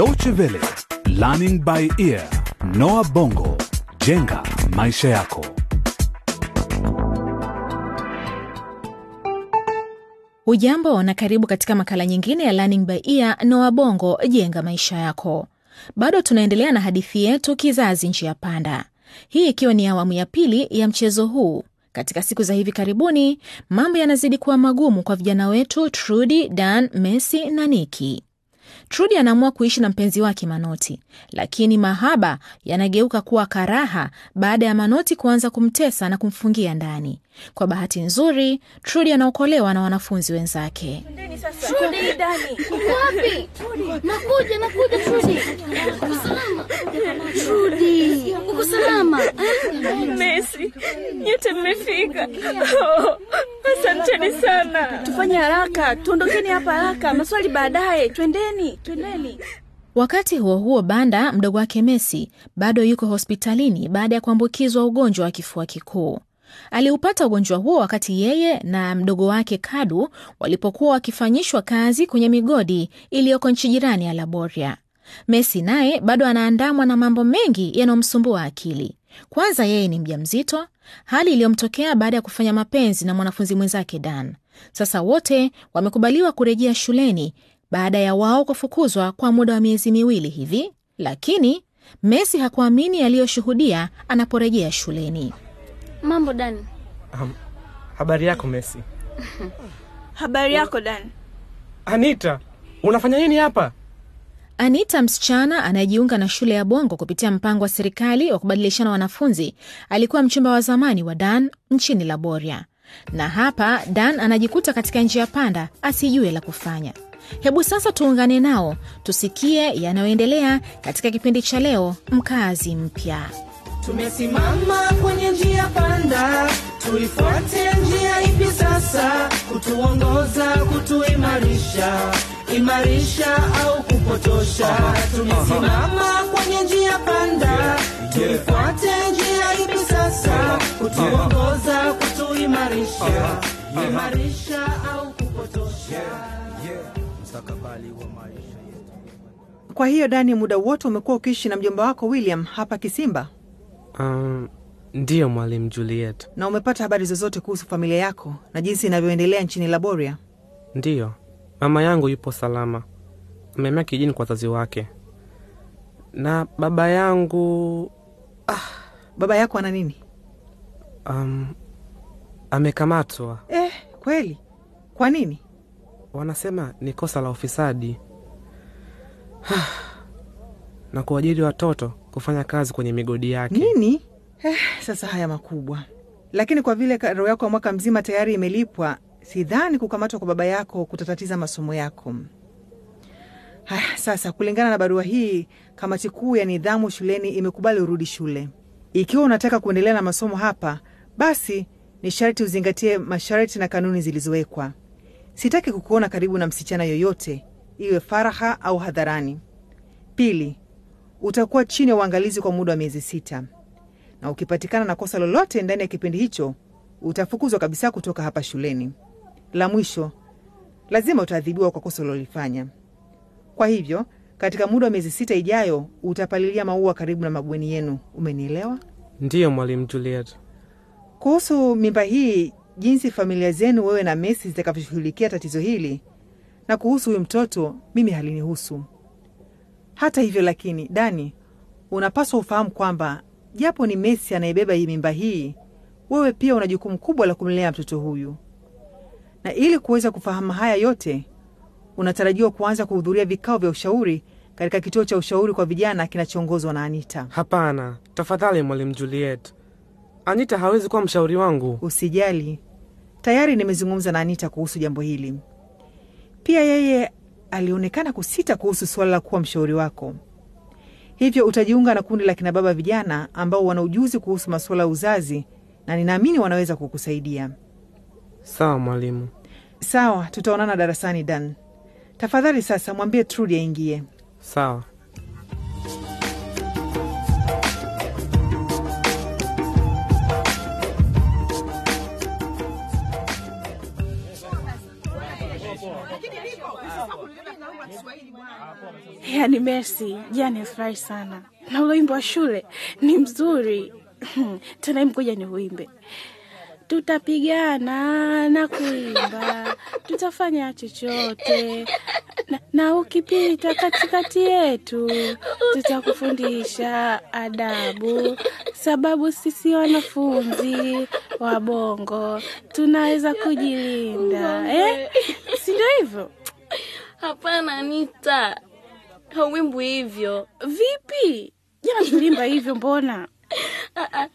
Deutsche Welle, Learning by Ear, Noah Bongo, jenga maisha yako. Ujambo na karibu katika makala nyingine ya Learning by Ear Noah Bongo, jenga maisha yako. Bado tunaendelea na hadithi yetu kizazi njia panda, hii ikiwa ni awamu ya pili ya mchezo huu. Katika siku za hivi karibuni, mambo yanazidi kuwa magumu kwa vijana wetu Trudi, Dan, Messi na Niki. Trudy anaamua kuishi na mpenzi wake Manoti, lakini mahaba yanageuka kuwa karaha baada ya Manoti kuanza kumtesa na kumfungia ndani. Kwa bahati nzuri, Trudi anaokolewa na wanafunzi wenzake. Trudy, Dani, uko wapi? Nakuja, nakuja Trudy. Uko salama? Trudy, uko salama? Messi, nyote mmefika. Asanteni sana. Tufanye haraka, tuondokeni hapa haraka, maswali baadaye. Twendeni, twendeni. Wakati huo huo, Banda mdogo wake Messi bado yuko hospitalini baada ya kuambukizwa ugonjwa wa kifua kikuu. Aliupata ugonjwa huo wakati yeye na mdogo wake Kadu walipokuwa wakifanyishwa kazi kwenye migodi iliyoko nchi jirani ya Laboria. Messi naye bado anaandamwa na mambo mengi yanayomsumbua akili. Kwanza, yeye ni mjamzito, hali iliyomtokea baada ya kufanya mapenzi na mwanafunzi mwenzake Dan. Sasa wote wamekubaliwa kurejea shuleni baada ya wao kufukuzwa kwa muda wa miezi miwili hivi, lakini Messi hakuamini aliyoshuhudia anaporejea shuleni. Mambo Dan. Um, habari yako Messi. Habari yako Dan? Anita, unafanya nini hapa? Anita, msichana anayejiunga na shule ya Bongo kupitia mpango wa serikali wa kubadilishana wanafunzi, alikuwa mchumba wa zamani wa Dan nchini Laboria, na hapa Dan anajikuta katika njia panda, asijue la kufanya. Hebu sasa tuungane nao tusikie yanayoendelea katika kipindi cha leo, Mkazi Mpya. Tumesimama kwenye njia panda, tuifuate njia ipi sasa? Kutuongoza, kutuimarisha, imarisha au kupotosha? Tulisimama kwenye njia panda, tuifuate njia ipi sasa? Kutuongoza, kutuimarisha, imarisha au kupotosha? Kwa hiyo Dani, muda wote umekuwa ukiishi na mjomba wako William hapa Kisimba, Um, ndiyo mwalimu Juliet. na umepata habari zozote kuhusu familia yako na jinsi inavyoendelea nchini Laboria? Ndiyo, mama yangu yupo salama, amehamia kijijini kwa wazazi wake, na baba yangu Baba yako ana nini? um, amekamatwa. Eh, kweli? Kwa nini? Wanasema ni kosa la ufisadi na kuajiri watoto kufanya kazi kwenye migodi yake. Nini? Eh, sasa haya makubwa. Lakini kwa vile karo yako ya mwaka mzima tayari imelipwa, sidhani kukamatwa kwa baba yako kutatatiza masomo yako. Haya, sasa kulingana na barua hii, kamati kuu ya nidhamu shuleni imekubali urudi shule. Ikiwa unataka kuendelea na masomo hapa, basi ni sharti uzingatie masharti na kanuni zilizowekwa. Sitaki kukuona karibu na msichana yoyote, iwe faraha au hadharani. Pili, utakuwa chini ya uangalizi kwa muda wa miezi sita, na ukipatikana na kosa lolote ndani ya kipindi hicho utafukuzwa kabisa kutoka hapa shuleni. La mwisho, lazima utaadhibiwa kwa kosa ulilofanya. Kwa hivyo, katika muda wa miezi sita ijayo utapalilia maua karibu na mabweni yenu. Umenielewa? Ndiyo mwalimu Juliet. Kuhusu mimba hii, jinsi familia zenu wewe na Messi zitakavyoshughulikia tatizo hili, na kuhusu huyu mtoto, mimi halinihusu. Hata hivyo lakini, Dani, unapaswa ufahamu kwamba japo ni Messi anayebeba hii mimba hii, wewe pia una jukumu kubwa la kumlea mtoto huyu, na ili kuweza kufahamu haya yote, unatarajiwa kuanza kuhudhuria vikao vya ushauri katika kituo cha ushauri kwa vijana kinachoongozwa na Anita. Hapana, tafadhali mwalimu Juliet. Anita hawezi kuwa mshauri wangu. Usijali, tayari nimezungumza na Anita kuhusu jambo hili. Pia yeye alionekana kusita kuhusu suala la kuwa mshauri wako, hivyo utajiunga na kundi la kina baba vijana ambao wana ujuzi kuhusu masuala ya uzazi na ninaamini wanaweza kukusaidia. Sawa mwalimu. Sawa, tutaonana darasani. Dan, tafadhali sasa mwambie Trudi aingie. Sawa. Yaani Mercy, jana nifurahi sana na ule wimbo wa shule ni mzuri tena, ngoja ni uimbe. Tutapigana na kuimba, tutafanya chochote na, na ukipita katikati yetu tutakufundisha adabu, sababu sisi wanafunzi wa Bongo tunaweza kujilinda eh? si ndio hivyo? Hapana Anita, hauwimbi hivyo. Vipi jana tulimba hivyo, mbona?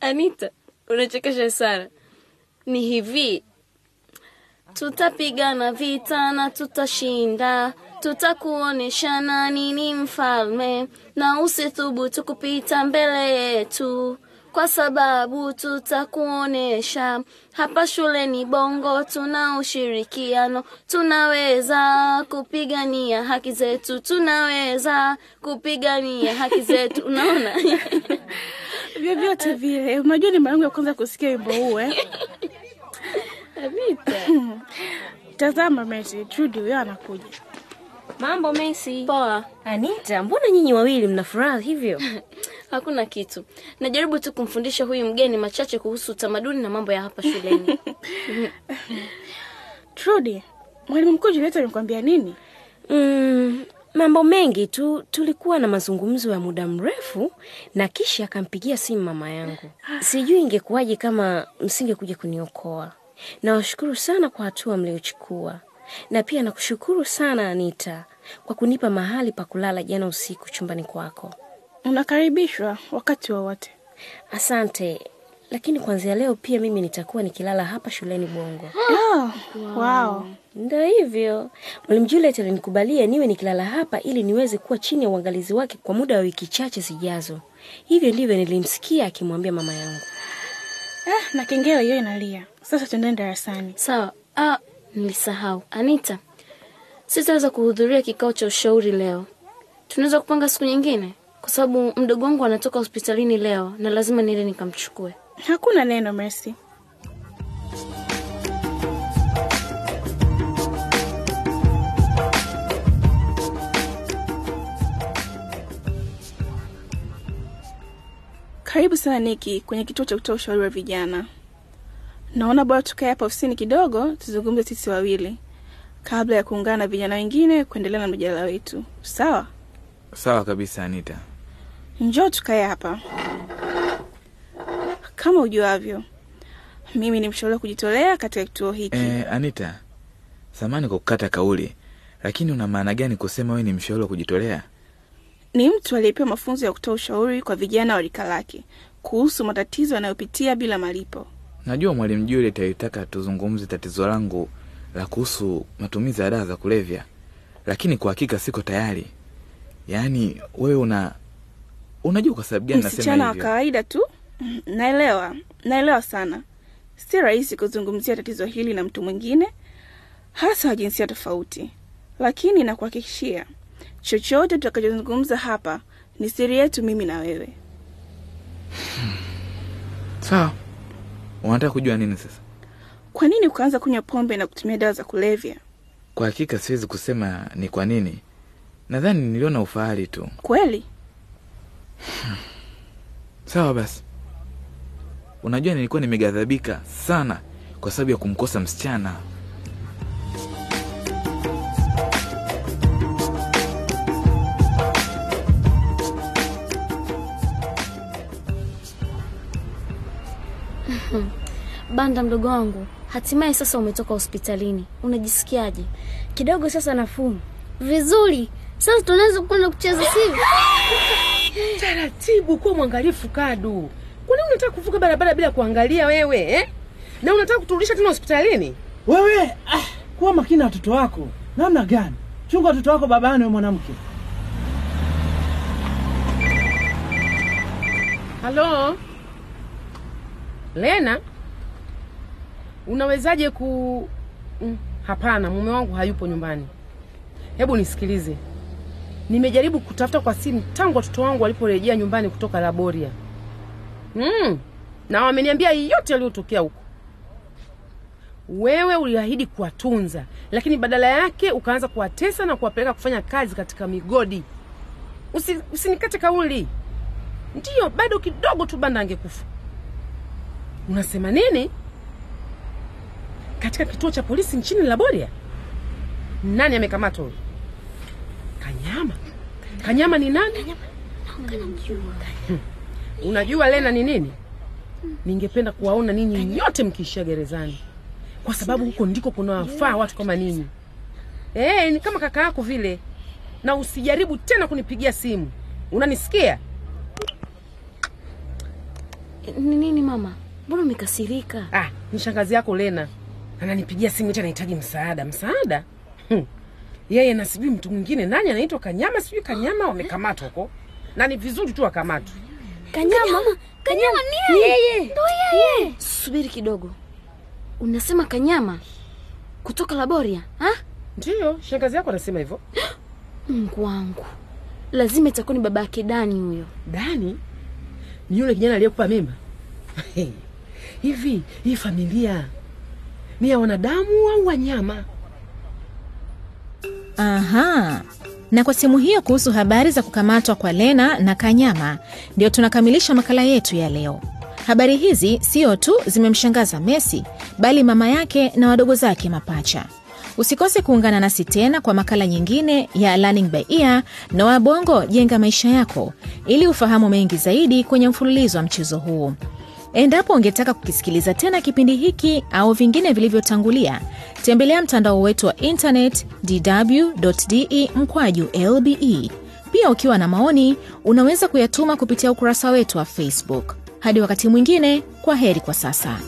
Anita, unachekesha sana. Ni hivi, tutapigana vita na tutashinda, tutakuonesha nani ni mfalme, na usithubutu kupita mbele yetu, kwa sababu tutakuonesha hapa shuleni Bongo tuna ushirikiano, tunaweza kupigania haki zetu, tunaweza kupigania haki zetu. Unaona? Vyovyote vile, unajua ni mara yangu ya kwanza kusikia wimbo huu eh? Tazama Messi, Trudy huyo anakuja. Mambo Messi. Poa. Anita, mbona nyinyi wawili mna furaha hivyo? Hakuna kitu. Najaribu tu kumfundisha huyu mgeni machache kuhusu utamaduni na mambo ya hapa shuleni. Trudy, mwalimu mkuu Julieta amekwambia nini? Mm, mambo mengi tu. Tulikuwa na mazungumzo ya muda mrefu na kisha akampigia simu mama yangu. Sijui ingekuwaje kama msingekuja kuniokoa. Nawashukuru sana kwa hatua mliochukua, na pia nakushukuru sana Anita kwa kunipa mahali pa kulala jana usiku chumbani kwako. Unakaribishwa wakati wowote. Asante, lakini kuanzia leo pia mimi nitakuwa nikilala hapa shuleni Bongo. Oh, wow. Ndio hivyo, mwalimu Juliet alinikubalia niwe nikilala hapa ili niweze kuwa chini ya uangalizi wake kwa muda wa wiki chache zijazo. Hivyo ndivyo nilimsikia akimwambia mama yangu. Ah, na kengele hiyo inalia. Sasa tuendeni darasani. Sawa. Ah, nilisahau. Anita, sitaweza kuhudhuria kikao cha ushauri leo. Tunaweza kupanga siku nyingine, kwa sababu mdogo wangu anatoka hospitalini leo na lazima niende nikamchukue. Hakuna neno Mercy. Karibu sana Niki kwenye kituo cha kutoa ushauri wa vijana. Naona bora tukae hapa ofisini kidogo tuzungumze sisi wawili kabla ya kuungana na vijana wengine kuendelea na mjadala wetu. Sawa? Sawa kabisa Anita. Njoo tukae hapa. Kama ujuavyo, mimi ni mshauri wa kujitolea katika kituo hiki. E, Anita, samani kwa kukata kauli, lakini una maana gani kusema wewe ni mshauri wa kujitolea? Ni mtu aliyepewa mafunzo ya kutoa ushauri kwa vijana wa rika lake kuhusu matatizo yanayopitia bila malipo. Najua mwalimu Juliet alitaka tuzungumze tatizo langu la kuhusu matumizi ya dawa za kulevya, lakini kwa hakika siko tayari. Yaani wewe una unajua kwa sababu gani Msichana nasema wa kawaida tu. Naelewa, naelewa sana. Si rahisi kuzungumzia tatizo hili na mtu mwingine, hasa wa jinsia tofauti, lakini nakuhakikishia chochote tutakachozungumza hapa ni siri yetu, mimi na wewe. Sawa. Unataka kujua nini sasa? Kwa nini ukaanza kunywa pombe na kutumia dawa za kulevya? Kwa hakika siwezi kusema ni kwa nini. Nadhani niliona ufahari tu. Kweli Sawa basi. Unajua nilikuwa nimeghadhabika sana kwa sababu ya kumkosa msichana. Banda mdogo wangu, hatimaye sasa umetoka hospitalini. Unajisikiaje? Kidogo sasa nafuu. Vizuri. Sasa tunaweza kwenda kucheza sivyo? Taratibu, kuwa mwangalifu Kadu. Kwa nini unataka kuvuka barabara bila kuangalia wewe eh? Na unataka kuturudisha tena hospitalini? Wewe ah, kuwa makini na watoto wako. Namna gani? Chunga watoto wako babani, we mwanamke. Halo Lena, unawezaje ku... Mm, Hapana, mume wangu hayupo nyumbani. Hebu nisikilize, nimejaribu kutafuta kwa simu tangu watoto wangu waliporejea nyumbani kutoka Laboria mm, na wameniambia yote yaliyotokea huko. wewe uliahidi kuwatunza, lakini badala yake ukaanza kuwatesa na kuwapeleka kufanya kazi katika migodi. Usi, usinikate kauli. Ndiyo, bado kidogo tu Banda angekufa. Unasema nini? Katika kituo cha polisi nchini Laboria, nani amekamatwa huyu? Kanyama. Kanyama ni nani? Hmm. Unajua Lena ni nini? Ningependa kuwaona ninyi nyote mkiishia gerezani, kwa sababu huko ndiko kunawafaa watu kama ninyi. Eh, ni kama kaka yako vile, na usijaribu tena kunipigia simu, unanisikia? Ni nini mama? Mbona umekasirika? Ah, ni shangazi yako Lena ananipigia simu eti anahitaji msaada. Msaada? Hmm. Yeye na sijui mtu mwingine nani anaitwa Kanyama, sijui Kanyama wamekamatwa huko, na ni vizuri tu wakamatwe. Kanyama, Kanyama ni yeye. Ndo yeye. Subiri kidogo. Unasema Kanyama kutoka Laboria, ha? Ndiyo, shangazi yako anasema hivyo. Mungu wangu, lazima itakuwa ni baba yake Dani huyo. Dani ni yule kijana aliyekupa mimba? Hivi hii familia ni ya wanadamu au wanyama? Aha. Na kwa sehemu hiyo kuhusu habari za kukamatwa kwa Lena na Kanyama, ndio tunakamilisha makala yetu ya leo. Habari hizi sio tu zimemshangaza Messi, bali mama yake na wadogo zake mapacha. Usikose kuungana nasi tena kwa makala nyingine ya Learning by Ear na Wabongo jenga maisha yako, ili ufahamu mengi zaidi kwenye mfululizo wa mchezo huu. Endapo ungetaka kukisikiliza tena kipindi hiki au vingine vilivyotangulia, tembelea mtandao wetu wa intanet dw.de mkwaju lbe. Pia ukiwa na maoni, unaweza kuyatuma kupitia ukurasa wetu wa Facebook. Hadi wakati mwingine, kwa heri kwa sasa.